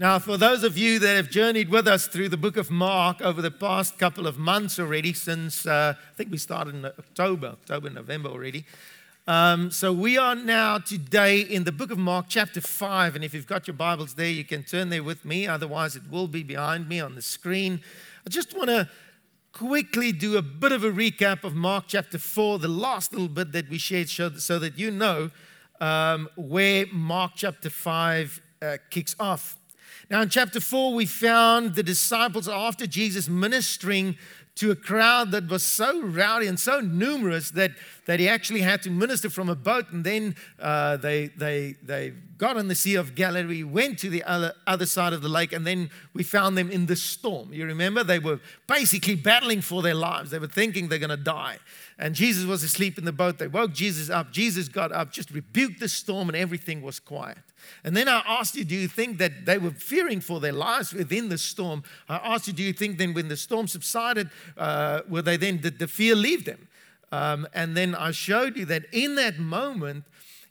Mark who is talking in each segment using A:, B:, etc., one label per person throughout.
A: Now, for those of you that have journeyed with us through the book of Mark over the past couple of months already, since uh, I think we started in October, October, November already. Um, so we are now today in the book of Mark, chapter 5. And if you've got your Bibles there, you can turn there with me. Otherwise, it will be behind me on the screen. I just want to quickly do a bit of a recap of Mark chapter 4, the last little bit that we shared, so that you know um, where Mark chapter 5 uh, kicks off. Now, in chapter 4, we found the disciples after Jesus ministering to a crowd that was so rowdy and so numerous that, that he actually had to minister from a boat. And then uh, they, they, they got on the Sea of Galilee, went to the other, other side of the lake, and then we found them in the storm. You remember? They were basically battling for their lives. They were thinking they're going to die. And Jesus was asleep in the boat. They woke Jesus up. Jesus got up, just rebuked the storm, and everything was quiet. And then I asked you, do you think that they were fearing for their lives within the storm? I asked you, do you think then when the storm subsided, uh, were they then, did the fear leave them? Um, and then I showed you that in that moment,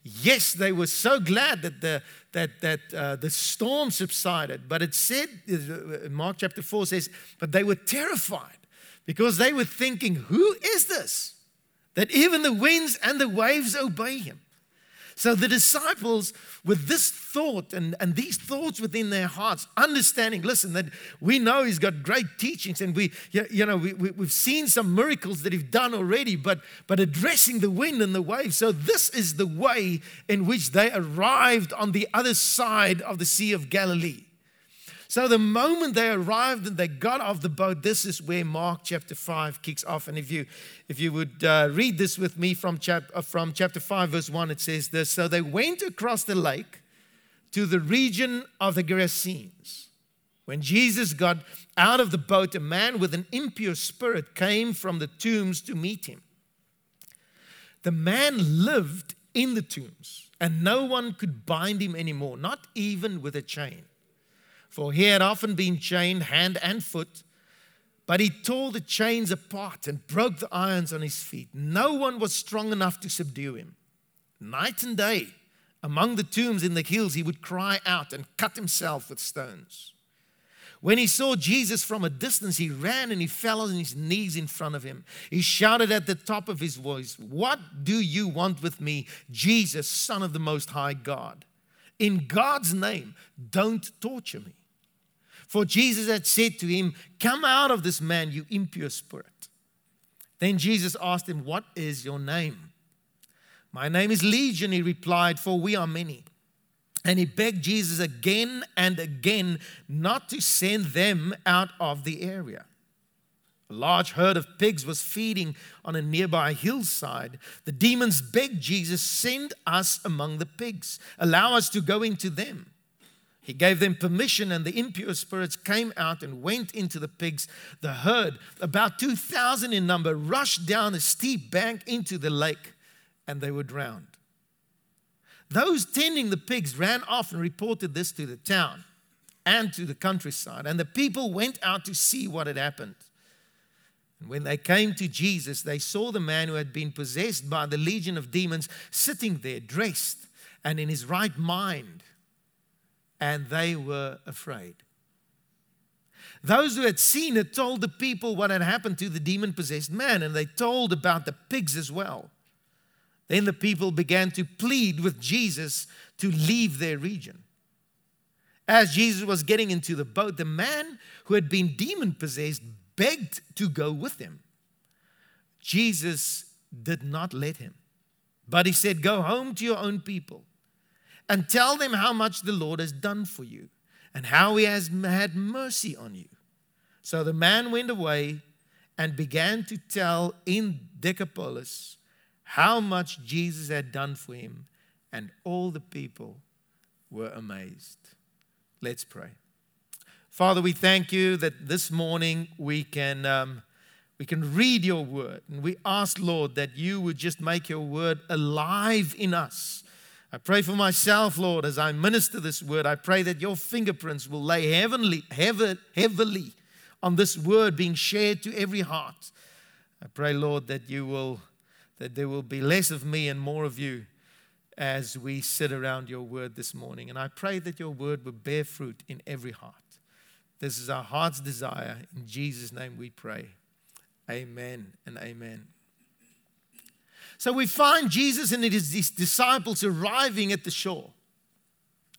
A: yes, they were so glad that the, that, that uh, the storm subsided. But it said, uh, Mark chapter 4 says, but they were terrified because they were thinking, who is this? That even the winds and the waves obey him. So the disciples, with this thought and, and these thoughts within their hearts, understanding, listen, that we know he's got great teachings and we, you know, we, we, we've seen some miracles that he's done already, but, but addressing the wind and the waves. So this is the way in which they arrived on the other side of the Sea of Galilee. So the moment they arrived and they got off the boat, this is where Mark chapter 5 kicks off. And if you, if you would uh, read this with me from, chap, uh, from chapter 5, verse 1, it says this So they went across the lake to the region of the Gerasenes. When Jesus got out of the boat, a man with an impure spirit came from the tombs to meet him. The man lived in the tombs, and no one could bind him anymore, not even with a chain for he had often been chained hand and foot. But he tore the chains apart and broke the irons on his feet. No one was strong enough to subdue him. Night and day, among the tombs in the hills, he would cry out and cut himself with stones. When he saw Jesus from a distance, he ran and he fell on his knees in front of him. He shouted at the top of his voice, What do you want with me, Jesus, Son of the Most High God? In God's name, don't torture me. For Jesus had said to him, Come out of this man, you impure spirit. Then Jesus asked him, What is your name? My name is Legion, he replied, for we are many. And he begged Jesus again and again not to send them out of the area. A large herd of pigs was feeding on a nearby hillside. The demons begged Jesus, Send us among the pigs, allow us to go into them. He gave them permission, and the impure spirits came out and went into the pigs. The herd, about 2,000 in number, rushed down a steep bank into the lake, and they were drowned. Those tending the pigs ran off and reported this to the town and to the countryside, and the people went out to see what had happened. And when they came to Jesus, they saw the man who had been possessed by the legion of demons sitting there, dressed and in his right mind and they were afraid. Those who had seen it told the people what had happened to the demon possessed man, and they told about the pigs as well. Then the people began to plead with Jesus to leave their region. As Jesus was getting into the boat, the man who had been demon possessed begged to go with him. Jesus did not let him, but he said, Go home to your own people and tell them how much the Lord has done for you and how he has had mercy on you. So the man went away and began to tell in Decapolis how much Jesus had done for him, and all the people were amazed. Let's pray. Father, we thank you that this morning we can, um, we can read your word. And we ask, Lord, that you would just make your word alive in us I pray for myself, Lord, as I minister this word. I pray that your fingerprints will lay heavenly, heavily on this word being shared to every heart. I pray, Lord, that you will, that there will be less of me and more of you as we sit around your word this morning. And I pray that your word will bear fruit in every heart. This is our heart's desire. In Jesus' name we pray. Amen and amen. So we find Jesus and his disciples arriving at the shore.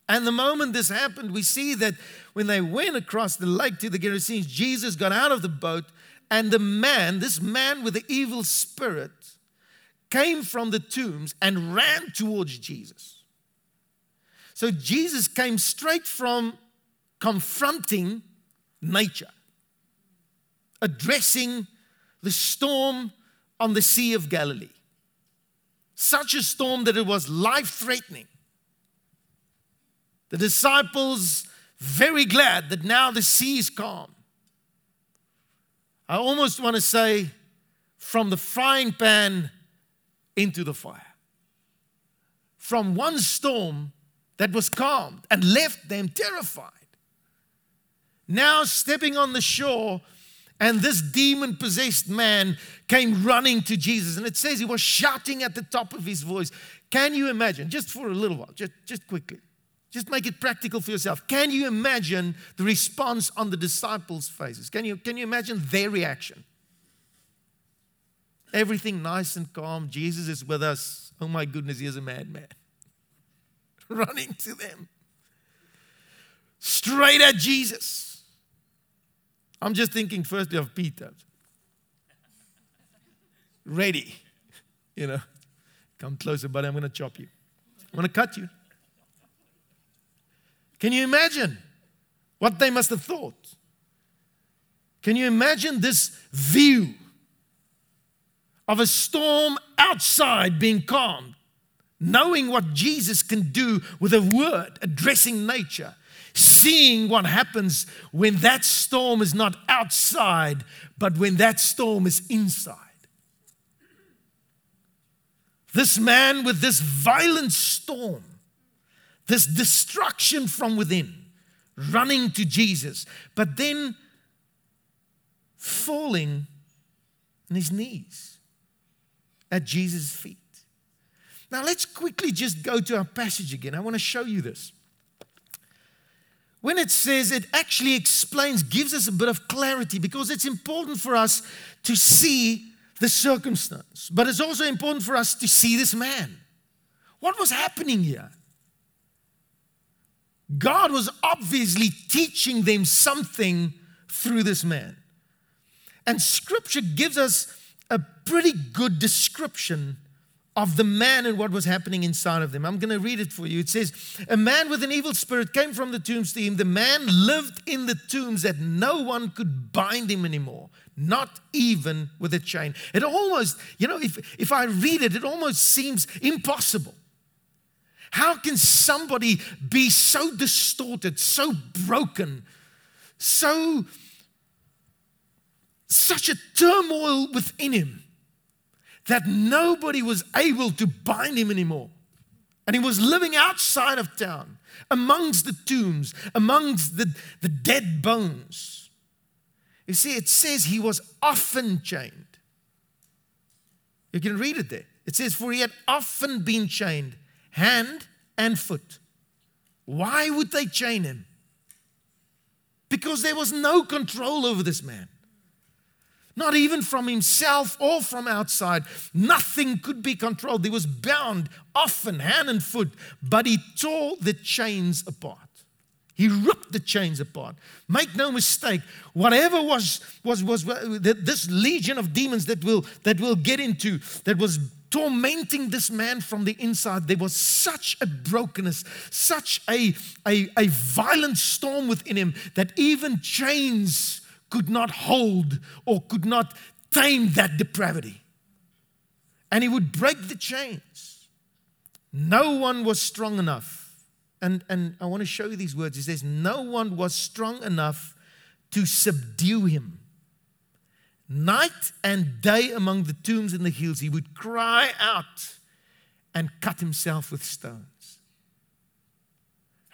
A: And the moment this happened, we see that when they went across the lake to the Gerasenes, Jesus got out of the boat, and the man, this man with the evil spirit, came from the tombs and ran towards Jesus. So Jesus came straight from confronting nature, addressing the storm on the Sea of Galilee. Such a storm that it was life threatening. The disciples very glad that now the sea is calm. I almost want to say from the frying pan into the fire. From one storm that was calmed and left them terrified. Now stepping on the shore, and this demon possessed man came running to Jesus. And it says he was shouting at the top of his voice. Can you imagine, just for a little while, just, just quickly, just make it practical for yourself. Can you imagine the response on the disciples' faces? Can you, can you imagine their reaction? Everything nice and calm. Jesus is with us. Oh my goodness, he is a madman. Running to them. Straight at Jesus. I'm just thinking firstly of Peter. Ready. You know, come closer, buddy. I'm going to chop you. I'm going to cut you. Can you imagine what they must have thought? Can you imagine this view of a storm outside being calmed, knowing what Jesus can do with a word addressing nature, seeing what happens when that storm is not outside, but when that storm is inside? This man with this violent storm this destruction from within, running to Jesus, but then falling on his knees at Jesus' feet. Now, let's quickly just go to our passage again. I want to show you this. When it says it actually explains, gives us a bit of clarity because it's important for us to see the circumstance, but it's also important for us to see this man. What was happening here? God was obviously teaching them something through this man. And scripture gives us a pretty good description of the man and what was happening inside of them. I'm going to read it for you. It says, A man with an evil spirit came from the tombs to him. The man lived in the tombs that no one could bind him anymore, not even with a chain. It almost, you know, if, if I read it, it almost seems impossible. How can somebody be so distorted, so broken, so such a turmoil within him that nobody was able to bind him anymore? And he was living outside of town, amongst the tombs, amongst the, the dead bones. You see, it says he was often chained. You can read it there. It says, For he had often been chained hand and foot. Why would they chain him? Because there was no control over this man. Not even from himself or from outside. Nothing could be controlled. He was bound often, hand and foot, but he tore the chains apart. He ripped the chains apart. Make no mistake, whatever was, was, was, this legion of demons that we'll, that we'll get into, that was tormenting this man from the inside. There was such a brokenness, such a, a, a violent storm within him that even chains could not hold or could not tame that depravity. And he would break the chains. No one was strong enough. And, and I want to show you these words. He says, No one was strong enough to subdue him. Night and day among the tombs and the hills, he would cry out and cut himself with stones.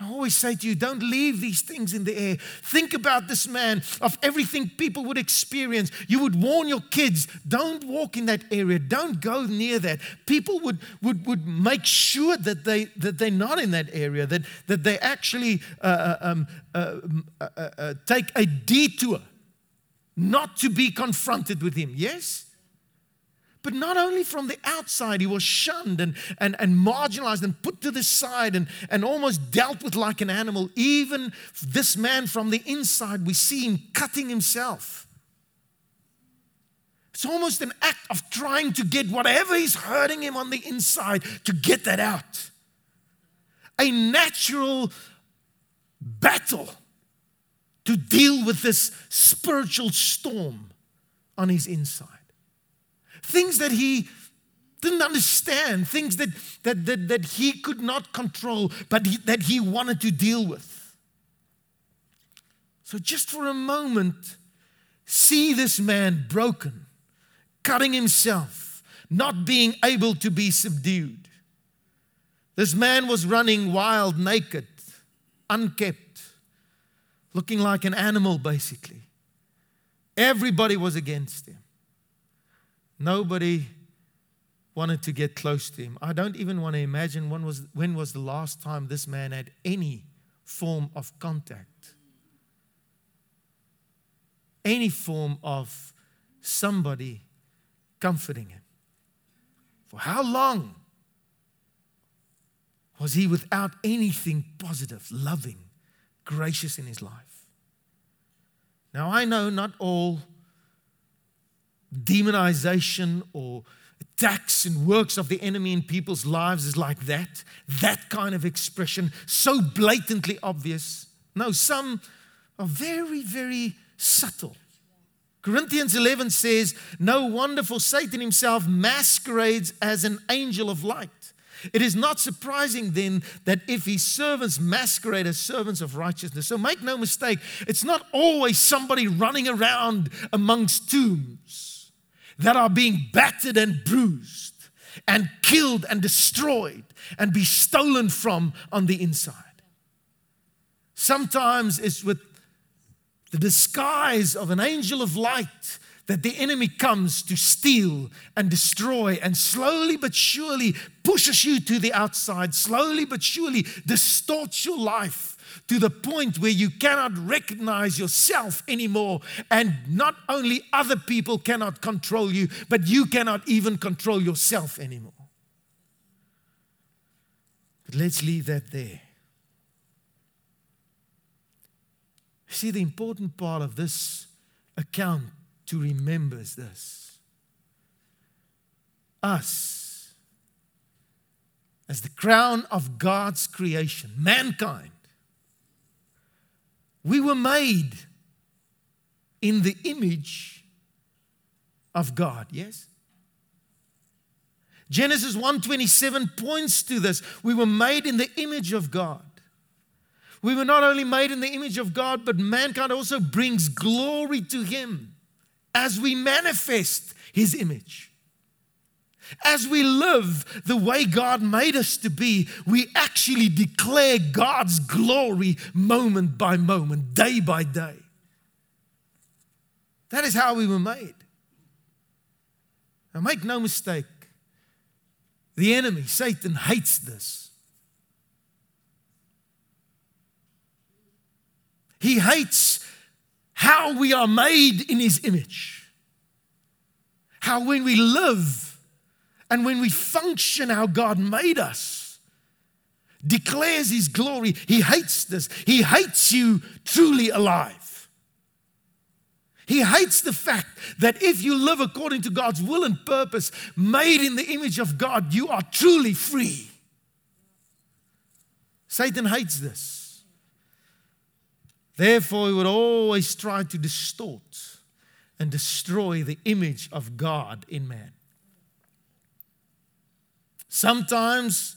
A: I always say to you, don't leave these things in the air. Think about this man of everything people would experience. You would warn your kids, don't walk in that area, don't go near that. People would, would, would make sure that, they, that they're not in that area, that, that they actually uh, uh um, uh, uh, uh, uh, take a detour not to be confronted with him. Yes? But not only from the outside, he was shunned and, and, and marginalized and put to the side and, and almost dealt with like an animal. Even this man from the inside, we see him cutting himself. It's almost an act of trying to get whatever is hurting him on the inside to get that out. A natural battle to deal with this spiritual storm on his inside things that he didn't understand, things that, that, that, that he could not control, but he, that he wanted to deal with. So, just for a moment, see this man broken, cutting himself, not being able to be subdued. This man was running wild, naked, unkept, looking like an animal, basically. Everybody was against him. Nobody wanted to get close to him. I don't even want to imagine when was, when was the last time this man had any form of contact, any form of somebody comforting him. For how long was he without anything positive, loving, gracious in his life? Now, I know not all demonization or attacks and works of the enemy in people's lives is like that. That kind of expression, so blatantly obvious. No, some are very, very subtle. Corinthians 11 says, No wonder for Satan himself masquerades as an angel of light. It is not surprising then that if his servants masquerade as servants of righteousness. So make no mistake, it's not always somebody running around amongst tombs that are being battered and bruised and killed and destroyed and be stolen from on the inside. Sometimes it's with the disguise of an angel of light that the enemy comes to steal and destroy and slowly but surely pushes you to the outside, slowly but surely distorts your life to the point where you cannot recognize yourself anymore. And not only other people cannot control you, but you cannot even control yourself anymore. But let's leave that there. See, the important part of this account to remember is this us, as the crown of God's creation, mankind, we were made in the image of God, yes? Genesis 1:27 points to this. We were made in the image of God. We were not only made in the image of God, but mankind also brings glory to him as we manifest his image. As we live the way God made us to be, we actually declare God's glory moment by moment, day by day. That is how we were made. Now, make no mistake, the enemy, Satan, hates this. He hates how we are made in his image. How when we live and when we function how God made us, declares His glory, He hates this. He hates you truly alive. He hates the fact that if you live according to God's will and purpose, made in the image of God, you are truly free. Satan hates this. Therefore, he would always try to distort and destroy the image of God in man. Sometimes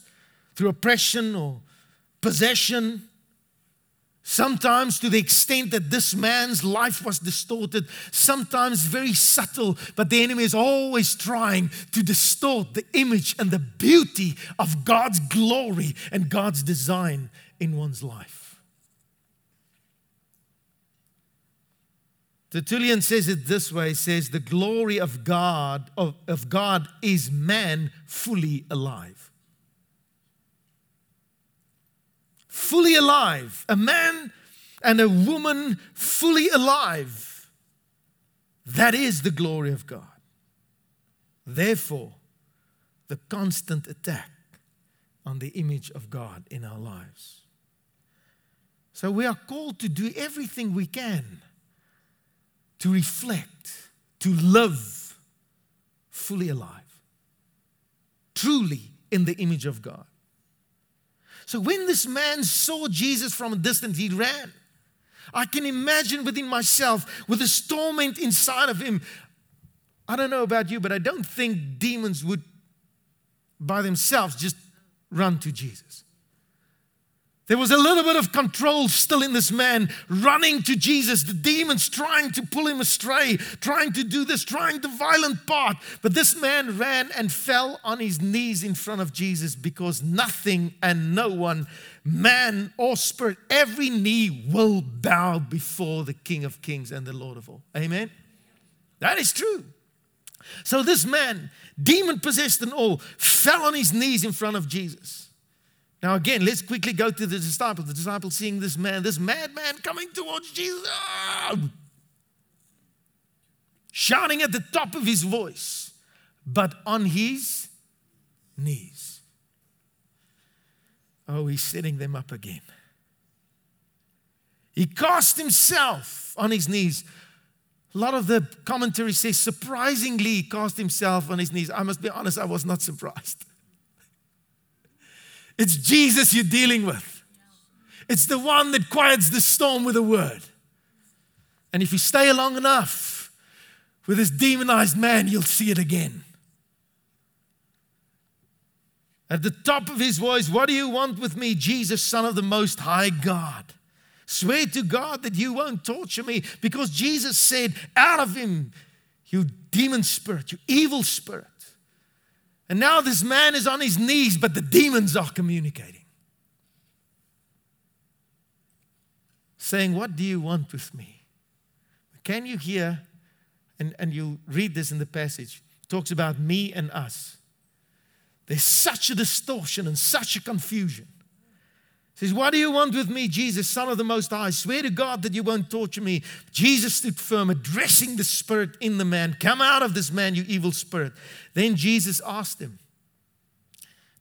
A: through oppression or possession, sometimes to the extent that this man's life was distorted, sometimes very subtle, but the enemy is always trying to distort the image and the beauty of God's glory and God's design in one's life. Tertullian says it this way says the glory of God of, of God is man fully alive. Fully alive. A man and a woman fully alive. That is the glory of God. Therefore, the constant attack on the image of God in our lives. So we are called to do everything we can to reflect, to live fully alive, truly in the image of God. So when this man saw Jesus from a distance, he ran. I can imagine within myself, with this torment inside of him. I don't know about you, but I don't think demons would by themselves just run to Jesus. There was a little bit of control still in this man running to Jesus, the demons trying to pull him astray, trying to do this, trying the violent part. But this man ran and fell on his knees in front of Jesus because nothing and no one, man or spirit, every knee will bow before the King of Kings and the Lord of all. Amen? That is true. So this man, demon possessed and all, fell on his knees in front of Jesus. Now, again, let's quickly go to the disciple. The disciple seeing this man, this madman coming towards Jesus, shouting at the top of his voice, but on his knees. Oh, he's setting them up again. He cast himself on his knees. A lot of the commentary says, surprisingly, he cast himself on his knees. I must be honest, I was not surprised. It's Jesus you're dealing with. It's the one that quiets the storm with a word. And if you stay long enough with this demonized man, you'll see it again. At the top of his voice, What do you want with me, Jesus, Son of the Most High God? Swear to God that you won't torture me because Jesus said, Out of him, you demon spirit, you evil spirit. And now this man is on his knees, but the demons are communicating. Saying, What do you want with me? Can you hear? And, and you read this in the passage, it talks about me and us. There's such a distortion and such a confusion says, What do you want with me, Jesus, Son of the Most High? I swear to God that you won't torture me. Jesus stood firm, addressing the spirit in the man. Come out of this man, you evil spirit. Then Jesus asked him.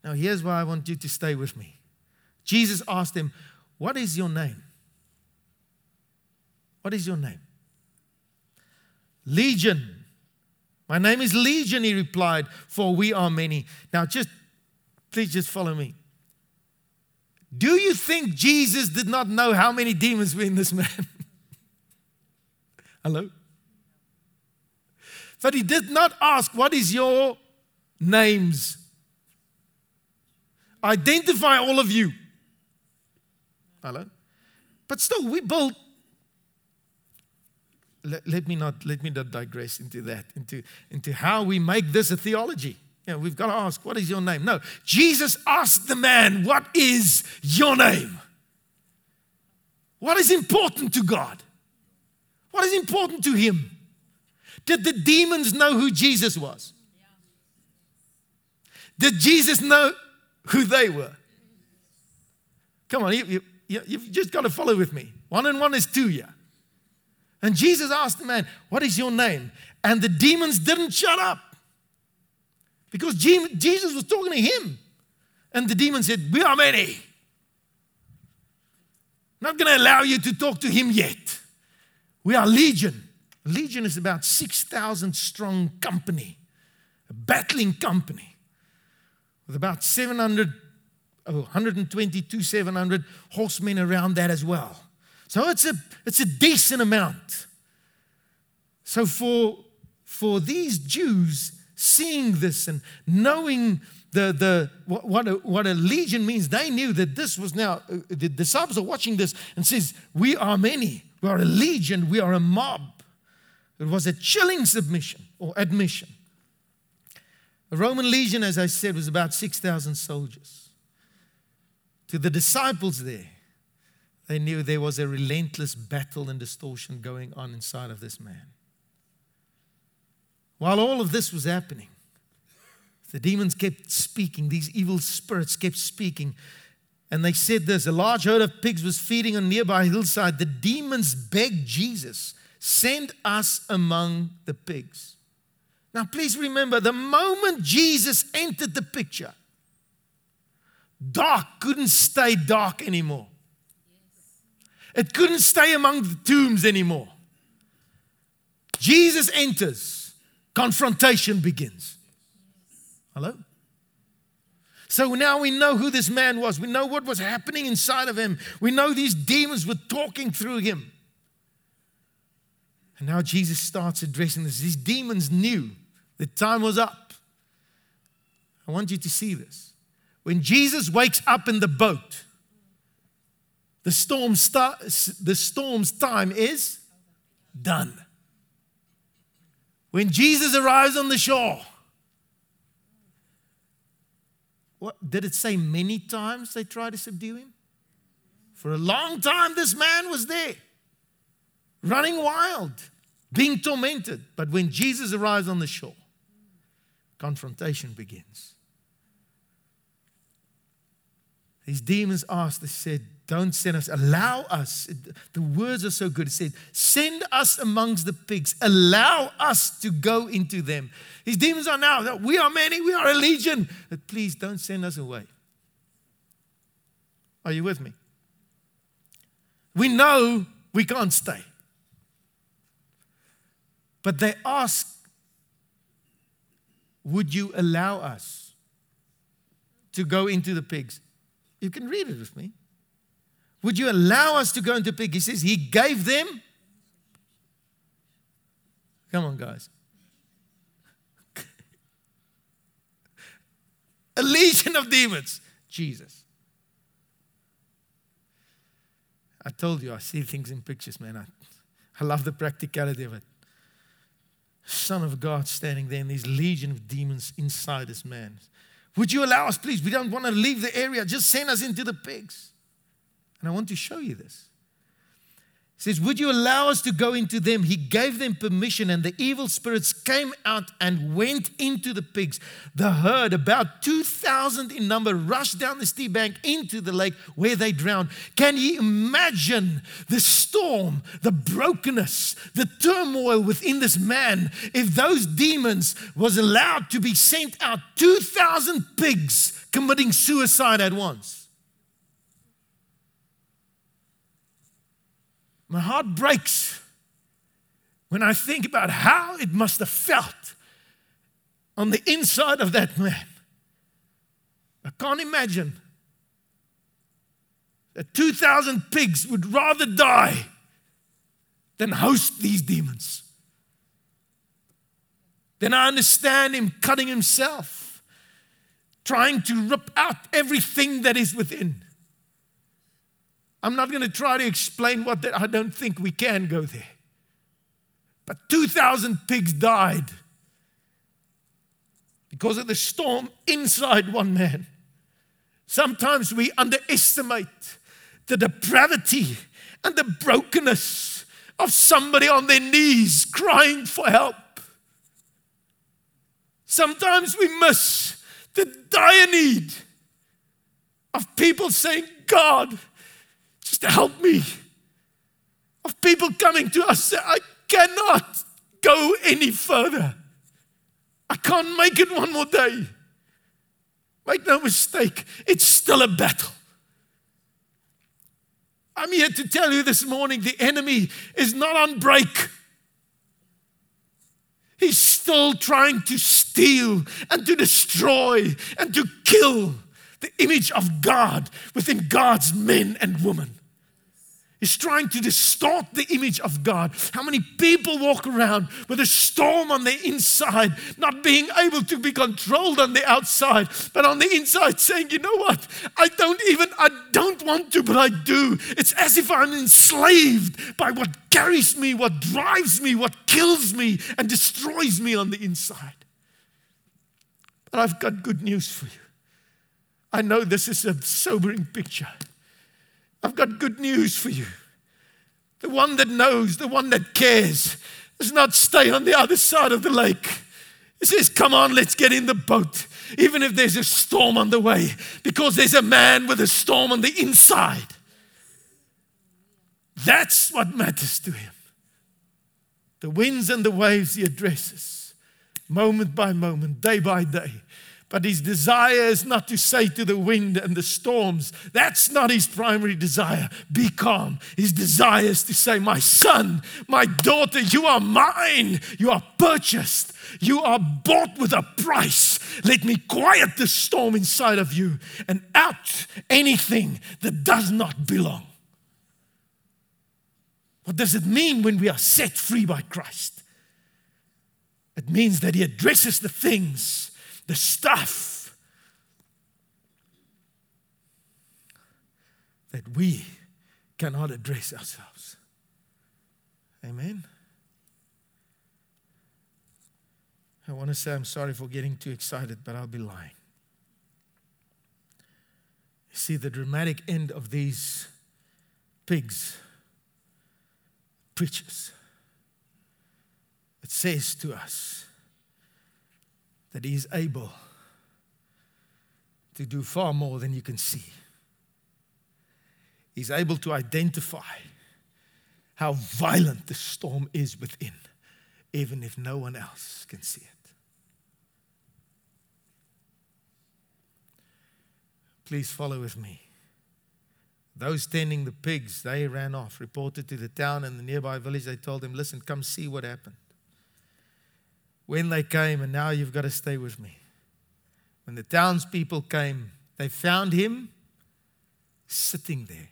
A: Now, here's why I want you to stay with me. Jesus asked him, What is your name? What is your name? Legion. My name is Legion, he replied, for we are many. Now, just please just follow me. Do you think Jesus did not know how many demons were in this man? Hello? But he did not ask, What is your names? Identify all of you. Hello? But still, we built. Let, let, me not let me not digress into that, into, into how we make this a theology. You know, we've got to ask, what is your name? No, Jesus asked the man, what is your name? What is important to God? What is important to him? Did the demons know who Jesus was? Did Jesus know who they were? Come on, you, you, you've just got to follow with me. One and one is two, yeah. And Jesus asked the man, What is your name? And the demons didn't shut up. Because Jesus was talking to him. And the demon said, We are many. Not going to allow you to talk to him yet. We are legion. Legion is about 6,000 strong company, a battling company with about 700, oh, 122, 700 horsemen around that as well. So it's a, it's a decent amount. So for, for these Jews, seeing this and knowing the, the, what, what, a, what a legion means, they knew that this was now, uh, the disciples are watching this and says, we are many, we are a legion, we are a mob. It was a chilling submission or admission. The Roman legion, as I said, was about 6,000 soldiers. to the disciples there, they knew there was a relentless battle and distortion going on inside of this man. While all of this was happening, the demons kept speaking, these evil spirits kept speaking. And they said this a large herd of pigs was feeding on nearby hillside. The demons begged Jesus, send us among the pigs. Now, please remember the moment Jesus entered the picture, dark couldn't stay dark anymore. It couldn't stay among the tombs anymore. Jesus enters, confrontation begins. Hello? So now we know who this man was. We know what was happening inside of him. We know these demons were talking through him. And now Jesus starts addressing this. These demons knew the time was up. I want you to see this. When Jesus wakes up in the boat, the, storm start, the storm's time is done. When Jesus arrives on the shore, what did it say many times they tried to subdue him? For a long time, this man was there, running wild, being tormented. But when Jesus arrives on the shore, confrontation begins. These demons asked, they said, Don't send us, allow us. The words are so good. It said, Send us amongst the pigs, allow us to go into them. These demons are now, we are many, we are a legion, but please don't send us away. Are you with me? We know we can't stay. But they ask, Would you allow us to go into the pigs? You can read it with me. Would you allow us to go into pig? He says he gave them. Come on, guys. A legion of demons. Jesus. I told you, I see things in pictures, man. I, I love the practicality of it. Son of God standing there, and these legion of demons inside this man. Would you allow us, please? We don't want to leave the area. Just send us into the pigs. And I want to show you this. He says, Would you allow us to go into them? He gave them permission, and the evil spirits came out and went into the pigs. The herd, about 2,000 in number, rushed down the steep bank into the lake where they drowned. Can you imagine the storm, the brokenness, the turmoil within this man if those demons was allowed to be sent out 2,000 pigs committing suicide at once? My heart breaks when I think about how it must have felt on the inside of that man. I can't imagine that 2,000 pigs would rather die than host these demons. Then I understand him cutting himself, trying to rip out everything that is within. I'm not going to try to explain what that, I don't think we can go there. But 2,000 pigs died because of the storm inside one man. Sometimes we underestimate the depravity and the brokenness of somebody on their knees crying for help. Sometimes we miss the dire need of people saying, God, just help me. Of people coming to us I cannot go any further. I can't make it one more day. Make no mistake, it's still a battle. I'm here to tell you this morning the enemy is not on break. He's still trying to steal and to destroy and to kill the image of God within God's men and women is trying to distort the image of God. How many people walk around with a storm on the inside, not being able to be controlled on the outside, but on the inside saying, you know what? I don't even, I don't want to, but I do. It's as if I'm enslaved by what carries me, what drives me, what kills me, and destroys me on the inside. But I've got good news for you. I know this is a sobering picture. I've got good news for you. The one that knows, the one that cares, does not stay on the other side of the lake. He says, Come on, let's get in the boat, even if there's a storm on the way, because there's a man with a storm on the inside. That's what matters to him. The winds and the waves he addresses, moment by moment, day by day. But his desire is not to say to the wind and the storms, that's not his primary desire. Be calm. His desire is to say, My son, my daughter, you are mine. You are purchased. You are bought with a price. Let me quiet the storm inside of you and out anything that does not belong. What does it mean when we are set free by Christ? It means that He addresses the things, the stuff that we cannot address ourselves. Amen. I want to say I'm sorry for getting too excited, but I'll be lying. You see, the dramatic end of these pigs preaches. It says to us that He is able to do far more than you can see. He's able to identify how violent the storm is within, even if no one else can see it. Please follow with me. Those tending the pigs, they ran off, reported to the town and the nearby village. They told them, Listen, come see what happened. When they came, and now you've got to stay with me. When the townspeople came, they found him sitting there.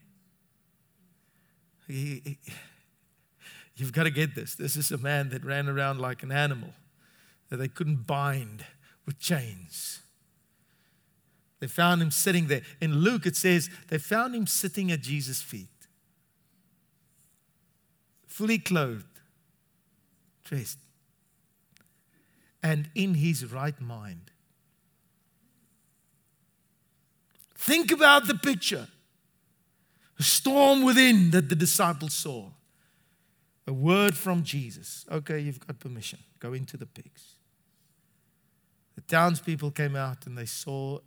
A: He, he, you've got to get this. This is a man that ran around like an animal that they couldn't bind with chains. They found him sitting there. In Luke, it says they found him sitting at Jesus' feet, fully clothed, dressed, and in his right mind. Think about the picture a storm within that the disciples saw. A word from Jesus. Okay, you've got permission. Go into the pigs. The townspeople came out and they saw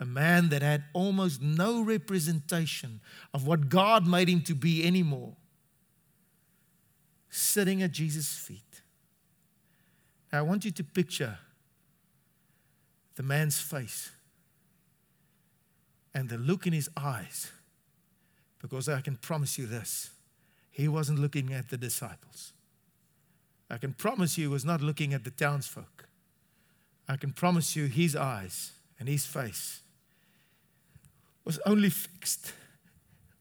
A: a man that had almost no representation of what God made him to be anymore, sitting at Jesus' feet. Now, I want you to picture the man's face and the look in his eyes, because I can promise you this he wasn't looking at the disciples. I can promise you he was not looking at the townsfolk. I can promise you his eyes and his face was only fixed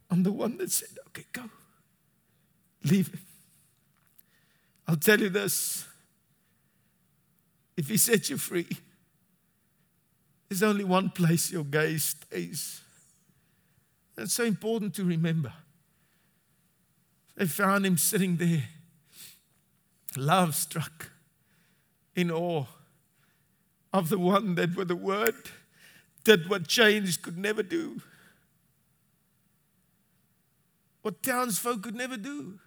A: on the one that said, Okay, go. Leave him. I'll tell you this if he set you free, there's only one place your gaze stays. That's so important to remember. They found him sitting there, love struck, in awe of the one that, with the word, did what chains could never do, what townsfolk could never do,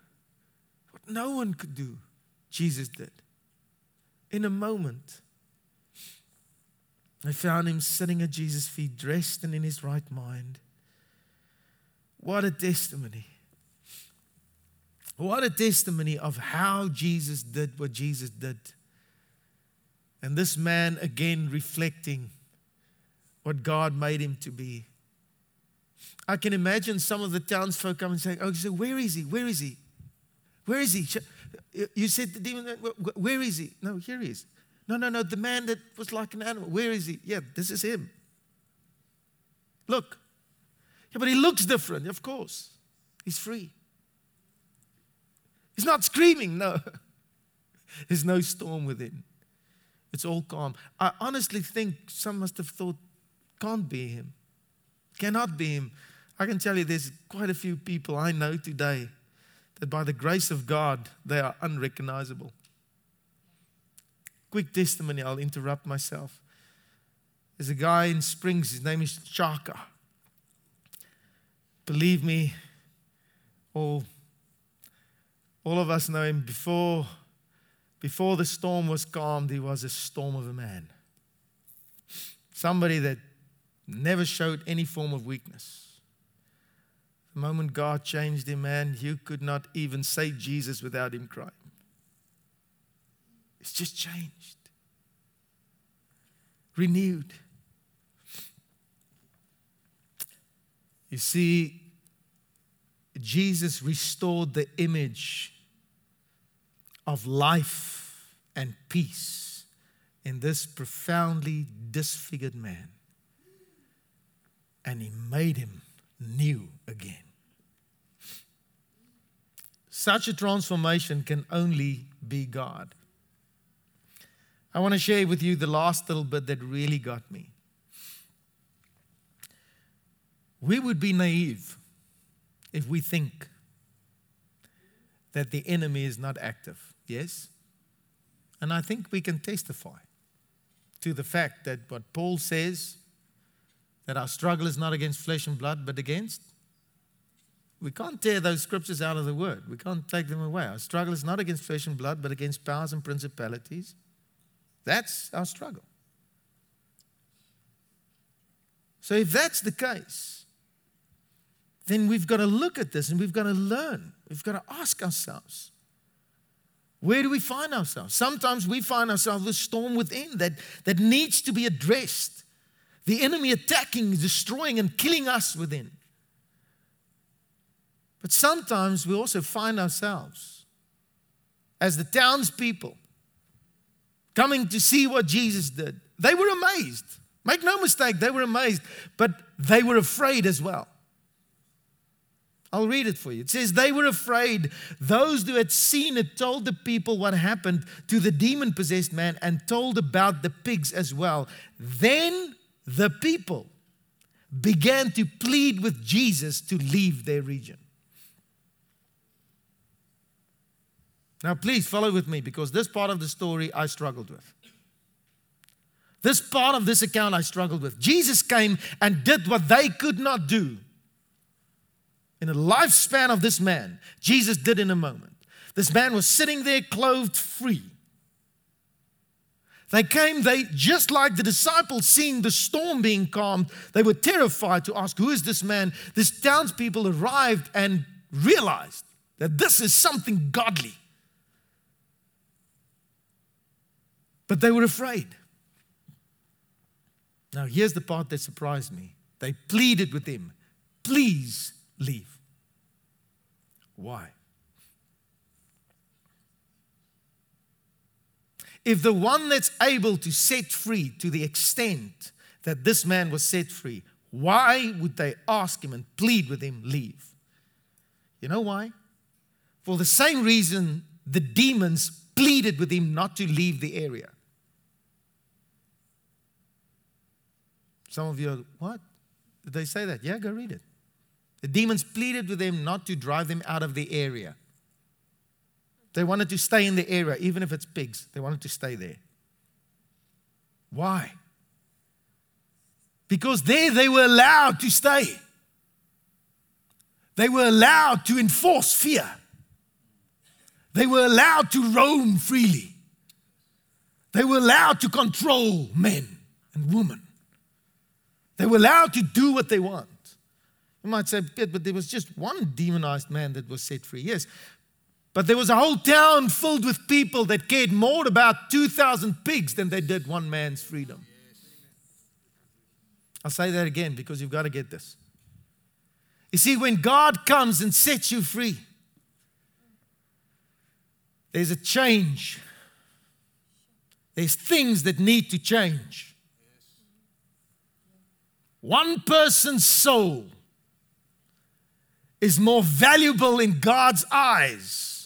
A: what no one could do, Jesus did. In a moment, I found him sitting at Jesus' feet, dressed and in his right mind. What a testimony. What a testimony of how Jesus did what Jesus did. And this man again reflecting what God made him to be. I can imagine some of the townsfolk coming and say, Oh, so where is he? Where is he? Where is he? You said the demon, where is he? No, here he is. No, no, no, the man that was like an animal. Where is he? Yeah, this is him. Look. Yeah, but he looks different, of course. He's free. He's not screaming, no. There's no storm within. It's all calm. I honestly think some must have thought, can't be him. Cannot be him. I can tell you there's quite a few people I know today that by the grace of God, they are unrecognizable. Quick testimony, I'll interrupt myself. There's a guy in Springs, his name is Chaka. Believe me, all, all of us know him before, before the storm was calmed, he was a storm of a man. Somebody that never showed any form of weakness. The moment God changed him, man, you could not even say Jesus without him crying. It's just changed, renewed. You see, Jesus restored the image of life and peace in this profoundly disfigured man. And he made him new again. Such a transformation can only be God. I want to share with you the last little bit that really got me. We would be naive if we think that the enemy is not active. Yes? And I think we can testify to the fact that what Paul says that our struggle is not against flesh and blood, but against. We can't tear those scriptures out of the word. We can't take them away. Our struggle is not against flesh and blood, but against powers and principalities. That's our struggle. So, if that's the case, then we've got to look at this and we've got to learn. We've got to ask ourselves where do we find ourselves? Sometimes we find ourselves with storm within that, that needs to be addressed. The enemy attacking, destroying, and killing us within. But sometimes we also find ourselves as the townspeople coming to see what Jesus did. They were amazed. Make no mistake, they were amazed, but they were afraid as well. I'll read it for you. It says, They were afraid. Those who had seen it told the people what happened to the demon possessed man and told about the pigs as well. Then the people began to plead with Jesus to leave their region. Now, please follow with me because this part of the story I struggled with. This part of this account I struggled with. Jesus came and did what they could not do in the lifespan of this man, Jesus did in a moment. This man was sitting there clothed free. They came, they just like the disciples seeing the storm being calmed, they were terrified to ask, Who is this man? This townspeople arrived and realized that this is something godly. But they were afraid. Now, here's the part that surprised me. They pleaded with him, Please leave. Why? If the one that's able to set free to the extent that this man was set free, why would they ask him and plead with him, leave? You know why? For the same reason the demons pleaded with him not to leave the area. Some of you are, what? Did they say that? Yeah, go read it. The demons pleaded with them not to drive them out of the area. They wanted to stay in the area, even if it's pigs. They wanted to stay there. Why? Because there they were allowed to stay. They were allowed to enforce fear. They were allowed to roam freely. They were allowed to control men and women. They were allowed to do what they want. You might say, but there was just one demonized man that was set free. Yes. But there was a whole town filled with people that cared more about 2,000 pigs than they did one man's freedom. I'll say that again because you've got to get this. You see, when God comes and sets you free, there's a change. There's things that need to change. One person's soul is more valuable in God's eyes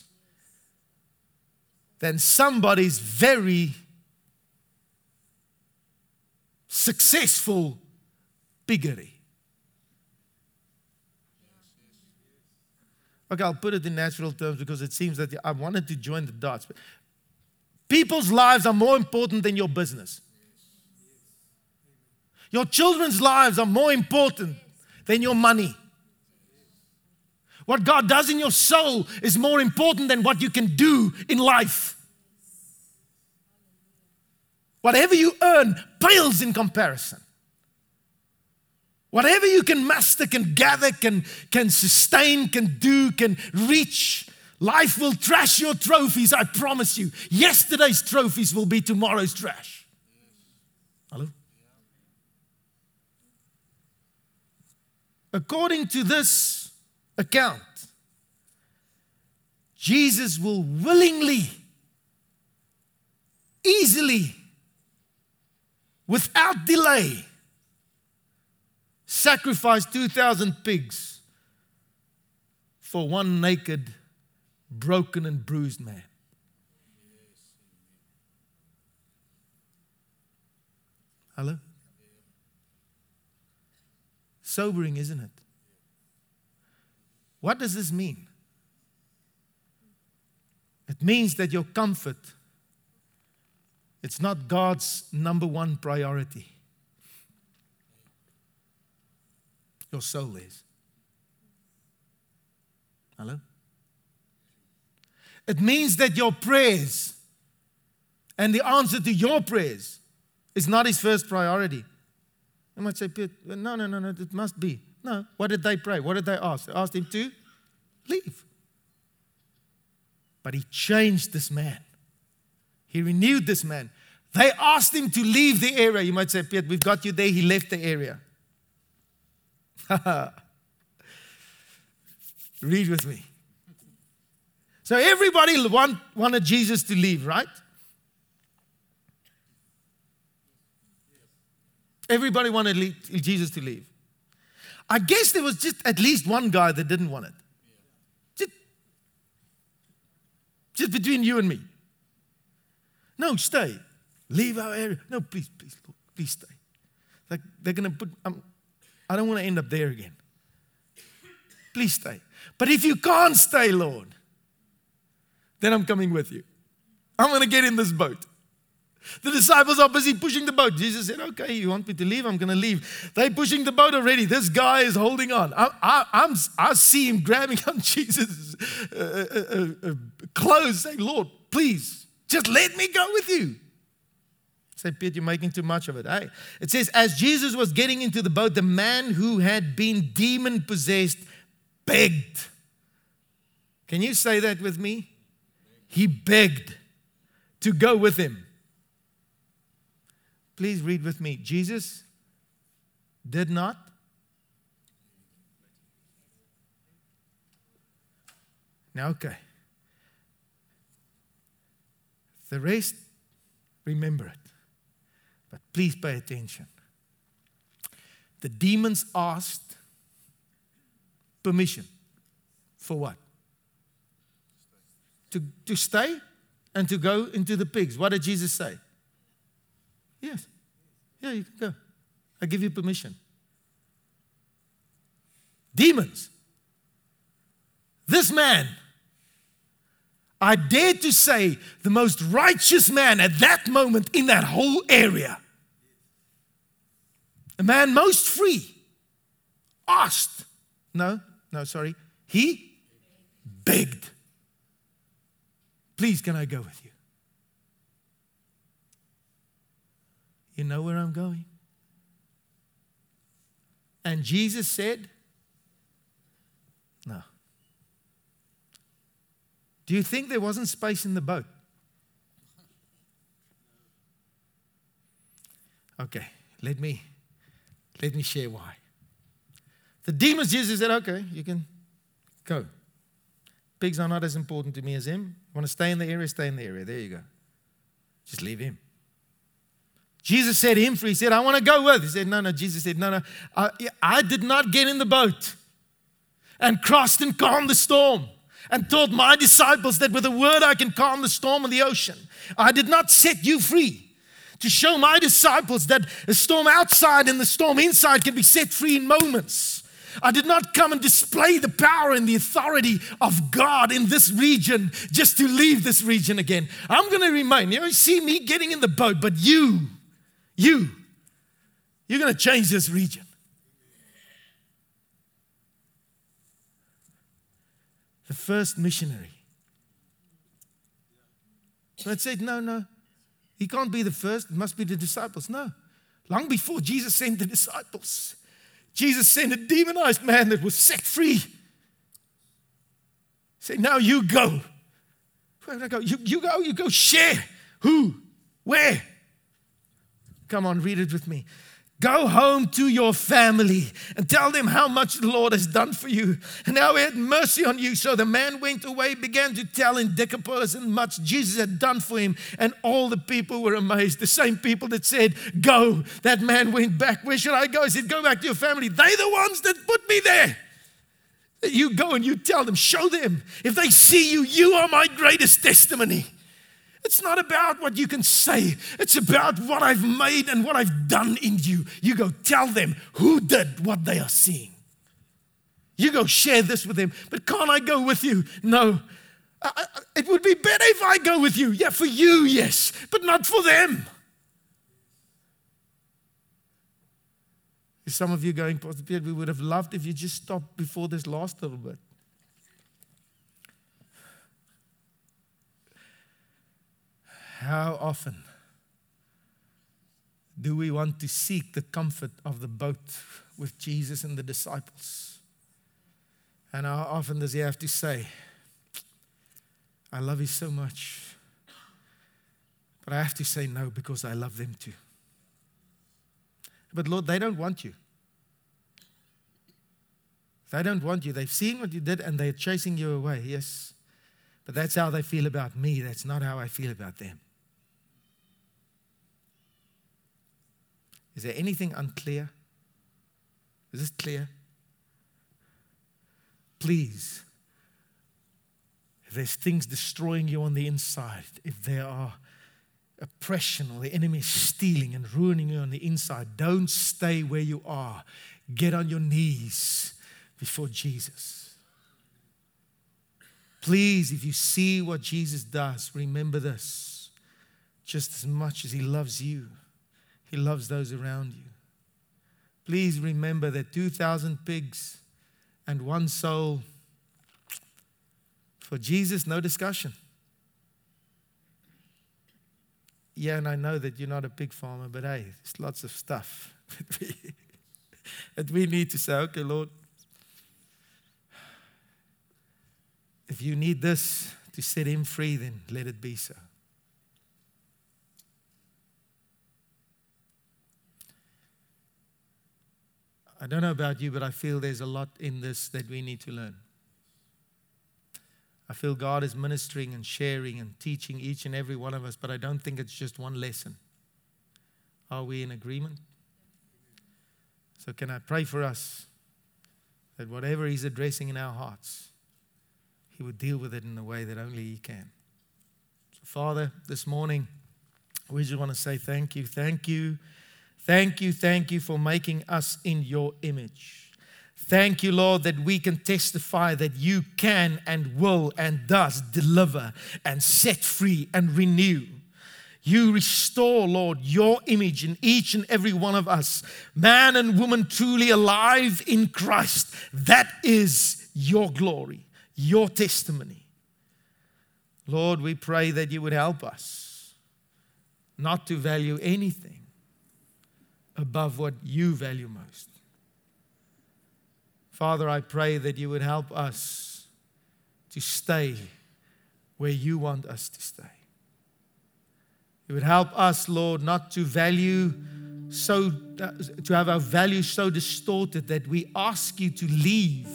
A: than somebody's very successful piggery. Okay, I'll put it in natural terms because it seems that I wanted to join the dots. But people's lives are more important than your business. Your children's lives are more important than your money. What God does in your soul is more important than what you can do in life. Whatever you earn pales in comparison. Whatever you can master, can gather, can, can sustain, can do, can reach, life will trash your trophies, I promise you. Yesterday's trophies will be tomorrow's trash. Hello? According to this account, Jesus will willingly, easily, without delay, sacrifice 2,000 pigs for one naked, broken, and bruised man. Hello? Sobering, isn't it? What does this mean? It means that your comfort it's not God's number one priority. Your soul is. Hello? It means that your prayers and the answer to your prayers is not his first priority. You might say, Pete, no, no, no, no, it must be. No. What did they pray? What did they ask? They asked him to leave. But he changed this man. He renewed this man. They asked him to leave the area. You might say, Piet, we've got you there. He left the area. Read with me. So everybody want, wanted Jesus to leave, right? Everybody wanted Jesus to leave. I guess there was just at least one guy that didn't want it. Just, just between you and me. No, stay. Leave our area. No, please, please, Lord, please stay. Like they're going to put, um, I don't want to end up there again. Please stay. But if you can't stay, Lord, then I'm coming with you. I'm going to get in this boat. The disciples are busy pushing the boat. Jesus said, Okay, you want me to leave? I'm going to leave. They're pushing the boat already. This guy is holding on. I, I, I'm, I see him grabbing on Jesus' uh, uh, uh, uh, clothes, saying, Lord, please, just let me go with you. Say, Peter, you're making too much of it. Hey, it says, As Jesus was getting into the boat, the man who had been demon possessed begged. Can you say that with me? He begged to go with him. Please read with me. Jesus did not. Now, okay. The rest, remember it. But please pay attention. The demons asked permission for what? To, to stay and to go into the pigs. What did Jesus say? Yes. Yeah, you can go. I give you permission. Demons. This man, I dare to say, the most righteous man at that moment in that whole area, a man most free, asked, no, no, sorry, he begged, please, can I go with you? You know where I'm going? And Jesus said, No. Do you think there wasn't space in the boat? Okay, let me let me share why. The demons, Jesus said, okay, you can go. Pigs are not as important to me as him. Want to stay in the area, stay in the area. There you go. Just leave him. Jesus said him free. He said, I want to go with. He said, No, no. Jesus said, No, no. I, I did not get in the boat and crossed and calmed the storm and told my disciples that with a word I can calm the storm of the ocean. I did not set you free to show my disciples that the storm outside and the storm inside can be set free in moments. I did not come and display the power and the authority of God in this region just to leave this region again. I'm going to remain. You see me getting in the boat, but you, you, You're going to change this region. The first missionary. And said, No, no, he can't be the first. It must be the disciples. No. Long before Jesus sent the disciples, Jesus sent a demonized man that was set free. Say, now you go. Where I go? You, you go, you go share. Who? Where? Come on, read it with me. Go home to your family and tell them how much the Lord has done for you and how He had mercy on you. So the man went away, began to tell in Decapolis and much Jesus had done for him, and all the people were amazed. The same people that said, Go, that man went back. Where should I go? He said, Go back to your family. They the ones that put me there. You go and you tell them, show them. If they see you, you are my greatest testimony. It's not about what you can say, it's about what I've made and what I've done in you. You go tell them who did what they are seeing. You go share this with them. But can't I go with you? No. I, I, it would be better if I go with you. Yeah, for you, yes, but not for them. Some of you going, Pastor Peter, we would have loved if you just stopped before this last little bit. How often do we want to seek the comfort of the boat with Jesus and the disciples? And how often does he have to say, I love you so much, but I have to say no because I love them too? But Lord, they don't want you. They don't want you. They've seen what you did and they're chasing you away. Yes. But that's how they feel about me. That's not how I feel about them. Is there anything unclear? Is this clear? Please, if there's things destroying you on the inside, if there are oppression or the enemy stealing and ruining you on the inside, don't stay where you are. Get on your knees before Jesus. Please, if you see what Jesus does, remember this just as much as he loves you. He loves those around you. Please remember that 2,000 pigs and one soul, for Jesus, no discussion. Yeah, and I know that you're not a pig farmer, but hey, there's lots of stuff that we, that we need to say, okay, Lord, if you need this to set him free, then let it be so. I don't know about you, but I feel there's a lot in this that we need to learn. I feel God is ministering and sharing and teaching each and every one of us, but I don't think it's just one lesson. Are we in agreement? So, can I pray for us that whatever He's addressing in our hearts, He would deal with it in a way that only He can? So, Father, this morning, we just want to say thank you. Thank you Thank you, thank you for making us in your image. Thank you, Lord, that we can testify that you can and will and does deliver and set free and renew. You restore, Lord, your image in each and every one of us, man and woman truly alive in Christ. That is your glory, your testimony. Lord, we pray that you would help us not to value anything above what you value most. Father, I pray that you would help us to stay where you want us to stay. You would help us, Lord, not to value so to have our values so distorted that we ask you to leave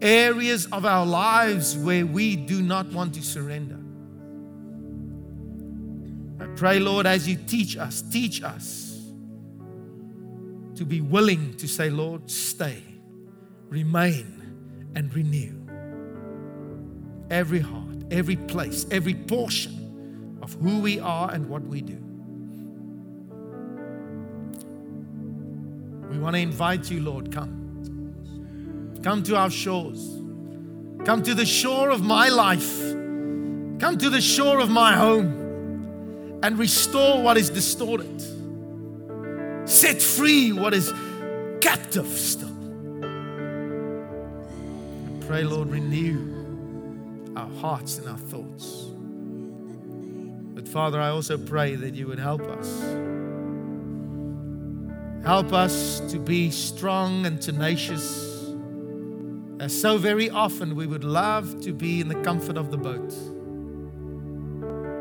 A: areas of our lives where we do not want to surrender. I pray, Lord, as you teach us, teach us to be willing to say, Lord, stay, remain, and renew. Every heart, every place, every portion of who we are and what we do. We want to invite you, Lord, come. Come to our shores. Come to the shore of my life. Come to the shore of my home and restore what is distorted Set free what is captive still. I pray, Lord, renew our hearts and our thoughts. But Father, I also pray that you would help us. Help us to be strong and tenacious. As so very often we would love to be in the comfort of the boat.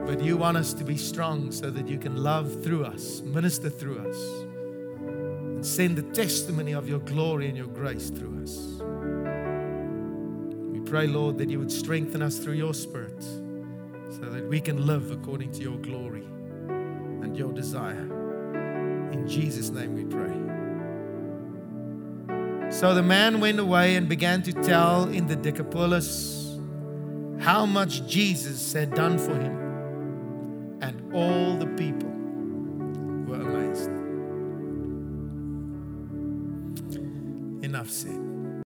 A: But you want us to be strong so that you can love through us, minister through us, and send the testimony of your glory and your grace through us. We pray, Lord, that you would strengthen us through your Spirit so that we can live according to your glory and your desire. In Jesus' name we pray. So the man went away and began to tell in the Decapolis how much Jesus had done for him. And all the people were amazed. Said.